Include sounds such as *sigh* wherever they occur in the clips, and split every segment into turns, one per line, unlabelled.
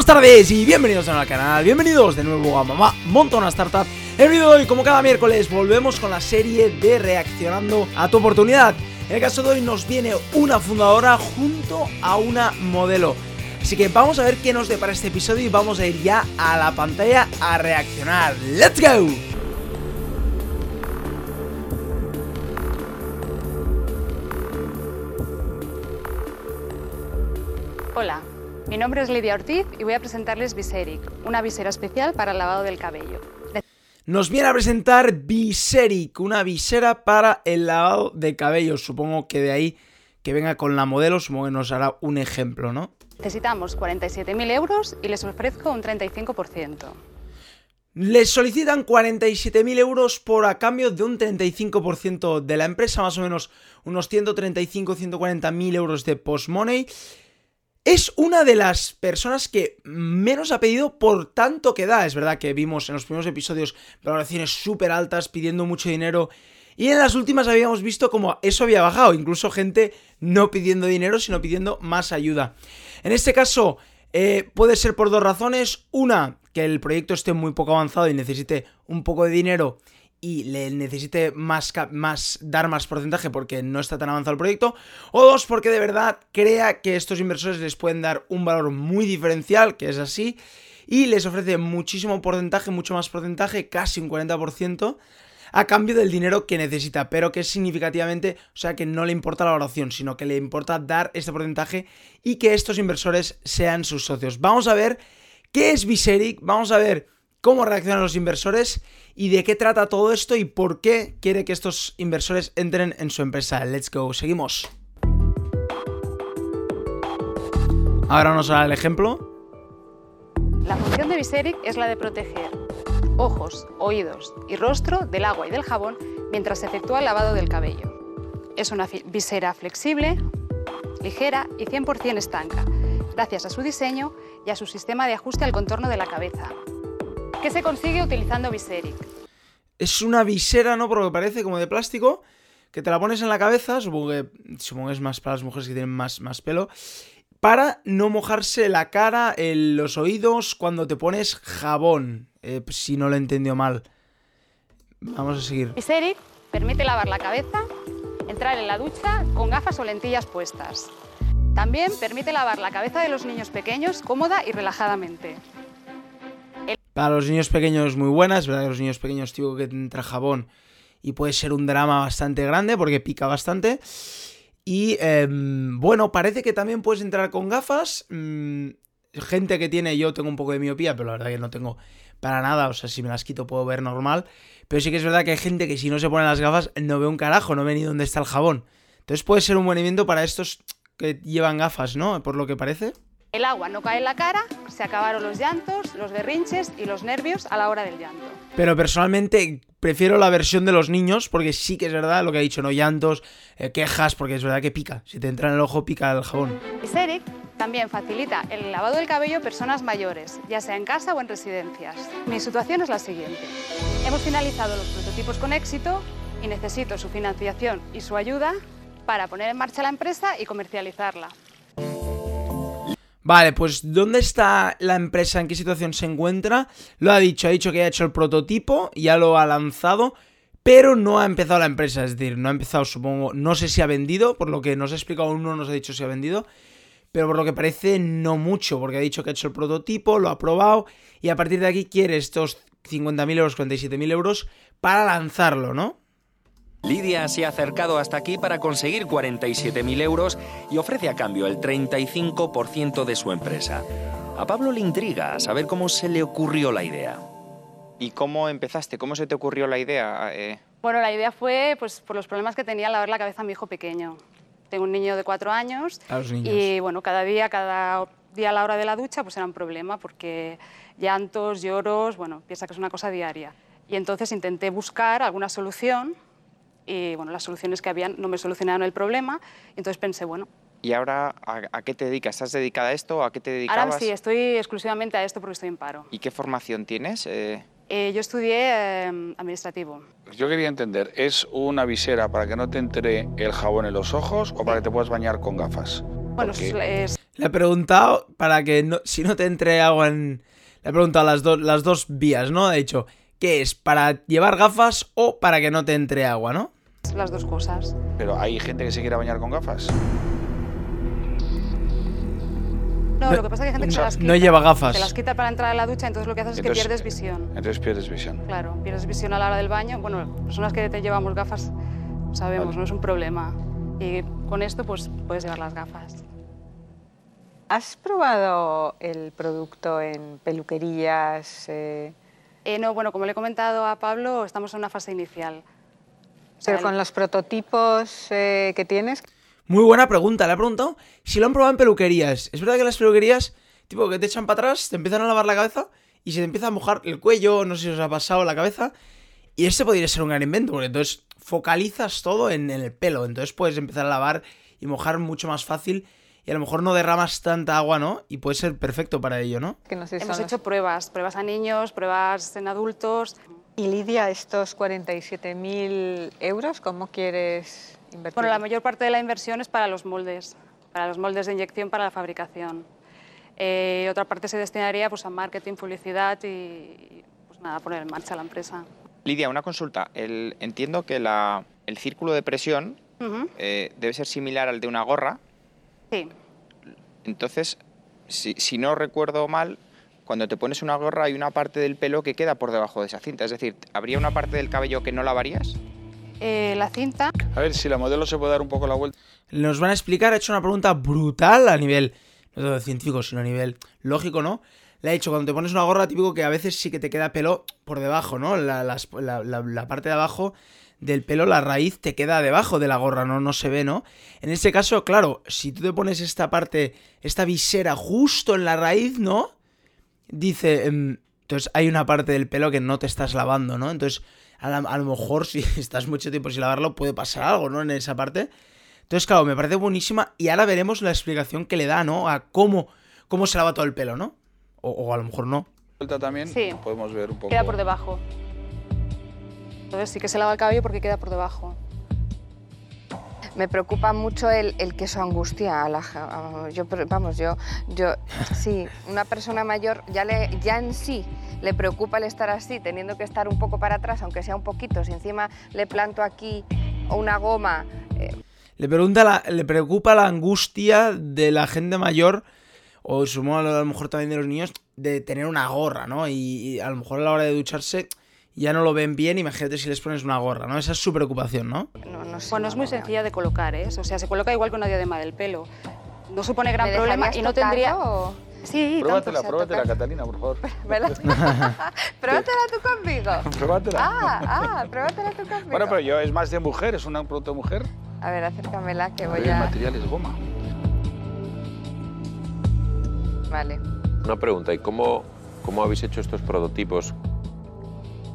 buenas tardes y bienvenidos al canal, bienvenidos de nuevo a Mamá Montona Startup. En el vídeo de hoy, como cada miércoles, volvemos con la serie de reaccionando a tu oportunidad. En el caso de hoy nos viene una fundadora junto a una modelo. Así que vamos a ver qué nos depara este episodio y vamos a ir ya a la pantalla a reaccionar. ¡Let's go!
Hola, mi nombre es Lidia Ortiz y voy a presentarles Viseric, una visera especial para el lavado del cabello.
Nos viene a presentar Viseric, una visera para el lavado de cabello. Supongo que de ahí que venga con la modelo, supongo que nos hará un ejemplo, ¿no?
Necesitamos 47.000 euros y les ofrezco un 35%.
Les solicitan 47.000 euros por a cambio de un 35% de la empresa, más o menos unos 135-140.000 euros de post-money. Es una de las personas que menos ha pedido por tanto que da. Es verdad que vimos en los primeros episodios valoraciones súper altas pidiendo mucho dinero. Y en las últimas habíamos visto como eso había bajado. Incluso gente no pidiendo dinero, sino pidiendo más ayuda. En este caso, eh, puede ser por dos razones. Una, que el proyecto esté muy poco avanzado y necesite un poco de dinero y le necesite más, dar más porcentaje porque no está tan avanzado el proyecto, o dos, porque de verdad crea que estos inversores les pueden dar un valor muy diferencial, que es así, y les ofrece muchísimo porcentaje, mucho más porcentaje, casi un 40%, a cambio del dinero que necesita, pero que significativamente, o sea, que no le importa la valoración, sino que le importa dar este porcentaje y que estos inversores sean sus socios. Vamos a ver qué es Viseric, vamos a ver cómo reaccionan los inversores y de qué trata todo esto y por qué quiere que estos inversores entren en su empresa. Let's go, seguimos. Ahora nos hará el ejemplo.
La función de Viseric es la de proteger ojos, oídos y rostro del agua y del jabón mientras se efectúa el lavado del cabello. Es una visera flexible, ligera y 100% estanca, gracias a su diseño y a su sistema de ajuste al contorno de la cabeza, ¿Qué se consigue utilizando Viseric?
Es una visera, ¿no? Por lo que parece, como de plástico, que te la pones en la cabeza, supongo que, supongo es más para las mujeres que tienen más, más pelo, para no mojarse la cara, los oídos, cuando te pones jabón, eh, si no lo he entendido mal. Vamos a seguir.
Viseric permite lavar la cabeza, entrar en la ducha con gafas o lentillas puestas. También permite lavar la cabeza de los niños pequeños cómoda y relajadamente.
Para los niños pequeños muy buena, es verdad que los niños pequeños digo que entra jabón y puede ser un drama bastante grande porque pica bastante. Y em, bueno, parece que también puedes entrar con gafas. Mm, gente que tiene, yo tengo un poco de miopía, pero la verdad que no tengo para nada. O sea, si me las quito puedo ver normal. Pero sí que es verdad que hay gente que si no se pone las gafas no ve un carajo, no ve ni dónde está el jabón. Entonces puede ser un buen evento para estos que llevan gafas, ¿no? Por lo que parece.
El agua no cae en la cara, se acabaron los llantos, los berrinches y los nervios a la hora del llanto.
Pero personalmente prefiero la versión de los niños porque sí que es verdad lo que ha dicho, no llantos, eh, quejas, porque es verdad que pica. Si te entra en el ojo, pica el jabón.
Viseric también facilita el lavado del cabello a personas mayores, ya sea en casa o en residencias. Mi situación es la siguiente. Hemos finalizado los prototipos con éxito y necesito su financiación y su ayuda para poner en marcha la empresa y comercializarla.
Vale, pues ¿dónde está la empresa? ¿En qué situación se encuentra? Lo ha dicho, ha dicho que ha hecho el prototipo, ya lo ha lanzado, pero no ha empezado la empresa, es decir, no ha empezado, supongo, no sé si ha vendido, por lo que nos ha explicado aún no nos ha dicho si ha vendido, pero por lo que parece no mucho, porque ha dicho que ha hecho el prototipo, lo ha probado y a partir de aquí quiere estos 50.000 euros, 47.000 euros para lanzarlo, ¿no?
Lidia se ha acercado hasta aquí para conseguir 47.000 euros y ofrece a cambio el 35% de su empresa. A Pablo le intriga saber cómo se le ocurrió la idea.
¿Y cómo empezaste? ¿Cómo se te ocurrió la idea? Eh,
bueno, la idea fue pues, por los problemas que tenía al lavar la cabeza a mi hijo pequeño. Tengo un niño de cuatro años y bueno, cada día, cada día a la hora de la ducha pues era un problema porque llantos, lloros, bueno, piensa que es una cosa diaria. Y entonces intenté buscar alguna solución y bueno, las soluciones que habían no me solucionaron el problema, entonces pensé, bueno...
¿Y ahora a, qué te dedicas? ¿Estás dedicada a esto? ¿A qué te dedicabas?
Ahora sí, estoy exclusivamente a esto porque estoy en paro.
¿Y qué formación tienes?
Eh... Eh, yo estudié em, administrativo.
Yo quería entender, ¿es una visera para que no te entre el jabón en los ojos o para que te puedas bañar con gafas?
Bueno, es
Le he preguntado para que no, si no te entre agua en... Le he preguntado las, las dos vías, ¿no? De hecho, ¿qué es? ¿Para llevar gafas o para que no te entre agua, no?
Las dos cosas.
Pero hay gente que se quiere bañar con gafas.
No, lo que pasa es que hay gente que se las quita.
No lleva gafas.
Se las quita para entrar a la ducha, entonces lo que haces es que pierdes visión.
Entonces pierdes visión.
Claro, pierdes visión a la hora del baño. Bueno, personas que te llevamos gafas sabemos, no es un problema. Y con esto pues puedes llevar las gafas.
¿Has probado el producto en peluquerías?
Eh? Eh, no, bueno, como le he comentado a Pablo, estamos en una fase inicial.
Pero con los prototipos eh, que tienes.
Muy buena pregunta, le he preguntado si lo han probado en peluquerías. Es verdad que las peluquerías, tipo, que te echan para atrás, te empiezan a lavar la cabeza y se te empieza a mojar el cuello, no sé si os ha pasado la cabeza. Y este podría ser un gran invento, porque entonces focalizas todo en, el pelo. Entonces puedes empezar a lavar y mojar mucho más fácil. Y a lo mejor no derramas tanta agua, ¿no? Y puede ser perfecto para ello, ¿no?
Hemos hecho pruebas, pruebas a niños, pruebas en adultos.
Y Lidia, estos 47.000 euros, ¿cómo quieres invertir?
Bueno, la mayor parte de la inversión es para los moldes, para los moldes de inyección para la fabricación. Eh, otra parte se destinaría pues, a marketing, publicidad y, pues nada, poner en marcha la empresa.
Lidia, una consulta. entiendo que el círculo de presión eh, debe ser similar al de una gorra.
Sí.
Entonces, si, no recuerdo mal, cuando te pones una gorra hay una parte del pelo que queda por debajo de esa cinta. Es decir, ¿habría una parte del cabello que no lavarías?
Eh, la cinta.
A ver si la modelo se puede dar un poco la vuelta.
Nos van a explicar, ha hecho una pregunta brutal a nivel, no científico, sino a nivel lógico, ¿no? le ha dicho, cuando te pones una gorra, típico que a veces sí que te queda pelo por debajo, ¿no? La, la, parte de abajo del pelo, la raíz te queda debajo de la gorra, ¿no? No se ve, ¿no? En este caso, claro, si tú te pones esta parte, esta visera justo en la raíz, ¿no? Dice, em, entonces hay una parte del pelo que no te estás lavando, ¿no? Entonces, a, a, lo mejor si *laughs* estás mucho tiempo sin lavarlo, puede pasar algo, ¿no? En esa parte. Entonces, claro, me parece buenísima y ahora veremos la explicación que le da, ¿no? A cómo, cómo se lava todo el pelo, ¿no? o, a lo mejor no.
también
sí.
podemos ver un poco.
Queda por debajo. Entonces sí que se lava el cabello porque queda por debajo.
Me preocupa mucho el, el queso angustia. yo, vamos, yo, yo, sí, una persona mayor ya, le, ya en sí le preocupa el estar así, teniendo que estar un poco para atrás, aunque sea un poquito. Si encima le planto aquí una goma.
Eh. Le, preocupa la angustia de la gente mayor o sumo a lo mejor también de los niños, de tener una gorra, ¿no? Y, a lo mejor a la hora de ducharse ya no lo ven bien, imagínate si les pones una gorra, ¿no? Esa es su preocupación, ¿no?
bueno, es muy sencilla de colocar, ¿eh? O sea, se coloca igual que una diadema del pelo. No supone gran problema y no tendría...
Sí, pruébatela, pruébatela, Catalina, por favor. *laughs* *laughs*
pruébatela tú conmigo. *laughs*
pruébatela.
Ah, ah, pruébatela tú conmigo.
Bueno, pero yo es más de mujer, es un producto de mujer.
A ver, acércamela que voy a...
El material es goma.
Vale.
Una pregunta, ¿y cómo, cómo habéis hecho estos prototipos?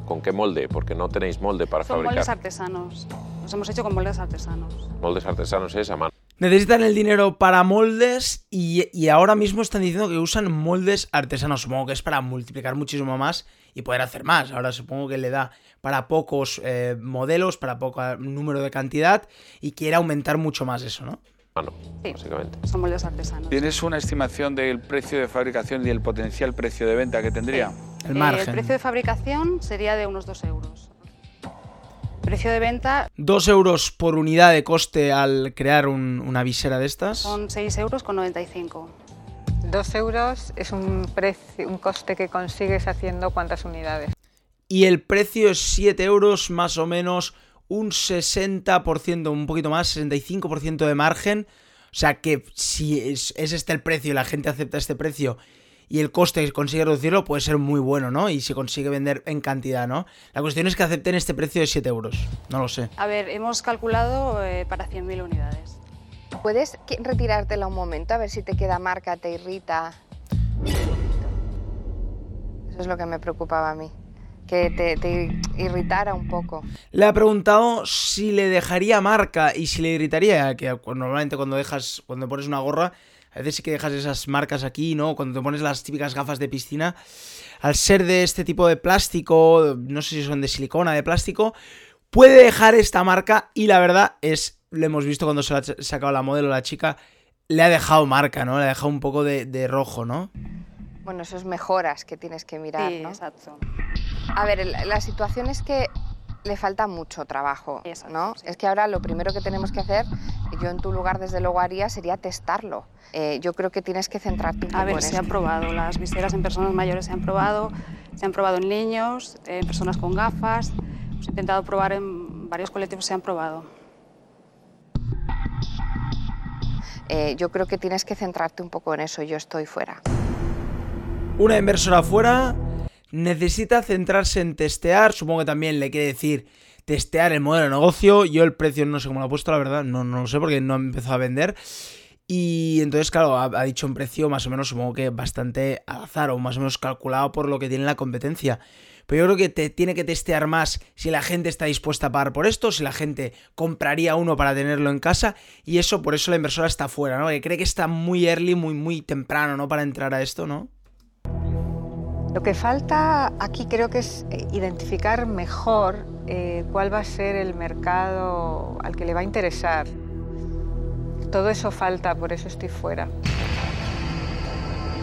¿Con qué molde? Porque no tenéis molde para
Son
fabricar.
moldes artesanos. Los hemos hecho con moldes artesanos.
Moldes artesanos es a mano.
Necesitan el dinero para moldes y, ahora mismo están diciendo que usan moldes artesanos. Supongo que es para multiplicar muchísimo más y poder hacer más. Ahora supongo que le da para pocos eh, modelos, para poco número de cantidad y quiere aumentar mucho más eso, ¿no?
Sí, básicamente. Son moldes artesanos.
¿Tienes una estimación del precio de fabricación y el potencial precio de venta que tendría?
El margen. el precio de fabricación sería de unos 2 euros. Precio de venta...
2 euros por unidad de coste al crear una visera de estas.
Son 6 euros con 95.
2 euros es un, precio, un coste que consigues haciendo cuántas unidades.
Y el precio es 7 euros más o menos un 60%, un poquito más, 65% de margen. O sea que si es, este el precio y la gente acepta este precio y el coste consigue reducirlo, puede ser muy bueno, ¿no? Y se consigue vender en cantidad, ¿no? La cuestión es que acepten este precio de 7 euros. No lo sé.
A ver, hemos calculado eh, para 100.000 unidades.
¿Puedes retirártela un momento a ver si te queda marca, te irrita? Eso es lo que me preocupaba a mí que te, irritara un poco.
Le ha preguntado si le dejaría marca y si le irritaría, que normalmente cuando dejas, cuando pones una gorra, a veces sí que dejas esas marcas aquí, ¿no? Cuando te pones las típicas gafas de piscina, al ser de este tipo de plástico, no sé si son de silicona, de plástico, puede dejar esta marca y la verdad es, lo hemos visto cuando se ha sacado la modelo la chica, le ha dejado marca, ¿no? Le ha dejado un poco de, rojo, ¿no?
Bueno, eso es mejoras que tienes que mirar,
sí,
¿no?
exacto.
A ver, la situación es que le falta mucho trabajo, ¿no? Es que ahora lo primero que tenemos que hacer, yo en tu lugar desde luego haría, sería testarlo. Eh, yo creo que tienes que centrarte un poco
A ver, se han probado, las viseras en personas mayores se han probado, se han probado en niños, en personas con gafas, he intentado probar en varios colectivos, se han probado.
Eh, yo creo que tienes que centrarte un poco en eso, yo estoy fuera.
Una inversora fuera necesita centrarse en testear, supongo que también le quiere decir testear el modelo de negocio, yo el precio no sé cómo lo ha puesto, la verdad, no, no lo sé porque no ha empezado a vender. Y entonces, claro, ha, dicho un precio más o menos, supongo que bastante al azar o más o menos calculado por lo que tiene la competencia. Pero yo creo que te tiene que testear más si la gente está dispuesta a pagar por esto, si la gente compraría uno para tenerlo en casa. Y eso, por eso la inversora está fuera, ¿no? Que cree que está muy early, muy, muy temprano, ¿no? Para entrar a esto, ¿no?
Lo que falta aquí creo que es eh, identificar mejor eh, cuál va a ser el mercado al que le va a interesar. Todo eso falta, por eso estoy fuera.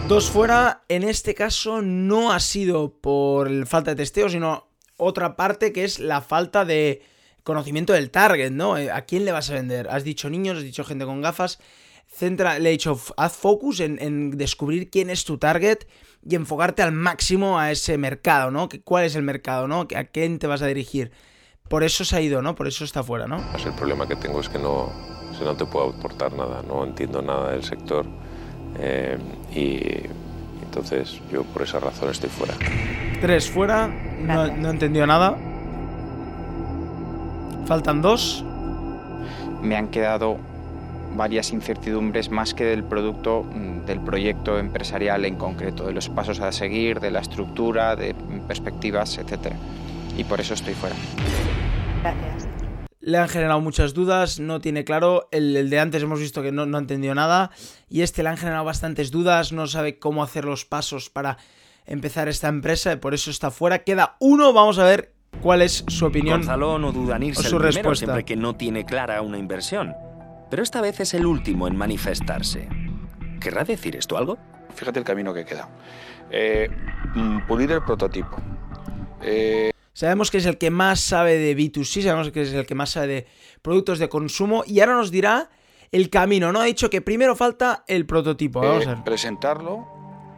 Dos fuera, en este caso no ha sido por falta de testeo, sino otra parte que es la falta de conocimiento del target, ¿no? Eh, ¿A quién le vas a vender? Has dicho niños, has dicho gente con gafas. Centra, le he dicho, haz focus en, en, descubrir quién es tu target y enfocarte al máximo a ese mercado, ¿no? ¿Cuál es el mercado, ¿no? ¿A quién te vas a dirigir? Por eso se ha ido, ¿no? Por eso está fuera, ¿no?
Pues el problema que tengo es que no, no te puedo aportar nada, no entiendo nada del sector eh, y entonces yo por esa razón estoy fuera.
Tres fuera, no, no entendió nada. Faltan dos.
Me han quedado varias incertidumbres más que del producto, mm, del proyecto empresarial en concreto, de los pasos a seguir, de la estructura, de perspectivas, etc. Y por eso estoy fuera.
Gracias.
Le han generado muchas dudas, no tiene claro. El, de antes hemos visto que no, no ha entendido nada. Y este le han generado bastantes dudas, no sabe cómo hacer los pasos para empezar esta empresa, y por eso está fuera. Queda uno, vamos a ver cuál es su opinión.
Gonzalo no duda en irse
su respuesta.
siempre que no tiene clara una inversión pero esta vez es el último en manifestarse. ¿Querrá decir esto algo?
Fíjate el camino que queda. Eh, mm, pulir el prototipo. Eh,
sabemos que es el que más sabe de B2C, sabemos que es el que más sabe de productos de consumo y ahora nos dirá el camino, ¿no? Ha dicho que primero falta el prototipo. Vamos a ver.
Presentarlo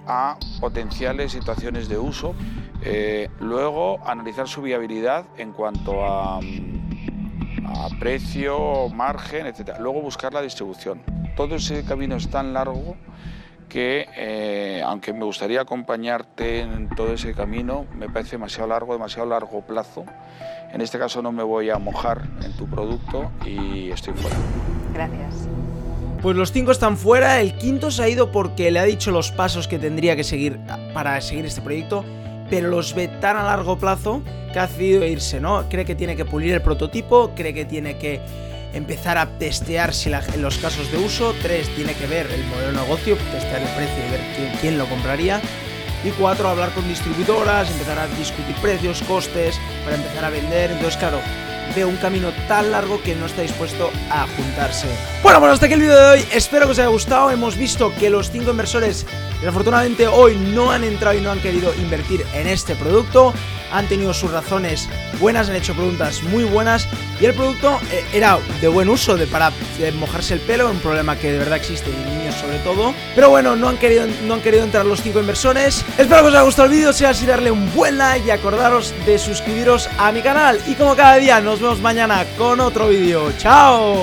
a potenciales situaciones de uso, eh, luego analizar su viabilidad en cuanto a mm, a precio, margen, etc. Luego buscar la distribución. Todo ese camino es tan largo que, eh, aunque me gustaría acompañarte en todo ese camino, me parece demasiado largo, demasiado largo plazo. En este caso no me voy a mojar en tu producto y estoy fuera.
Gracias.
Pues los cinco están fuera, el quinto se ha ido porque le ha dicho los pasos que tendría que seguir para seguir este proyecto pero los ve tan a largo plazo que ha decidido irse, ¿no? Cree que tiene que pulir el prototipo, cree que tiene que empezar a testear si en los casos de uso, tres, tiene que ver el modelo de negocio, testear el precio y ver quién, quién lo compraría. Y cuatro, hablar con distribuidoras, empezar a discutir precios, costes, para empezar a vender. Entonces, claro, veo un camino tan largo que no está dispuesto a juntarse. Bueno, pues hasta aquí el vídeo de hoy. Espero que os haya gustado. Hemos visto que los cinco inversores, desafortunadamente hoy no han entrado y no han querido invertir en este producto. Han tenido sus razones buenas, han hecho preguntas muy buenas y el producto eh, era de buen uso de para mojarse el pelo, un problema que de verdad existe en niños sobre todo. Pero bueno, no han querido, no han querido entrar los 5 inversores. Espero que os haya gustado el vídeo, si así darle un buen like y acordaros de suscribiros a mi canal. Y como cada día, nos vemos mañana con otro vídeo. ¡Chao!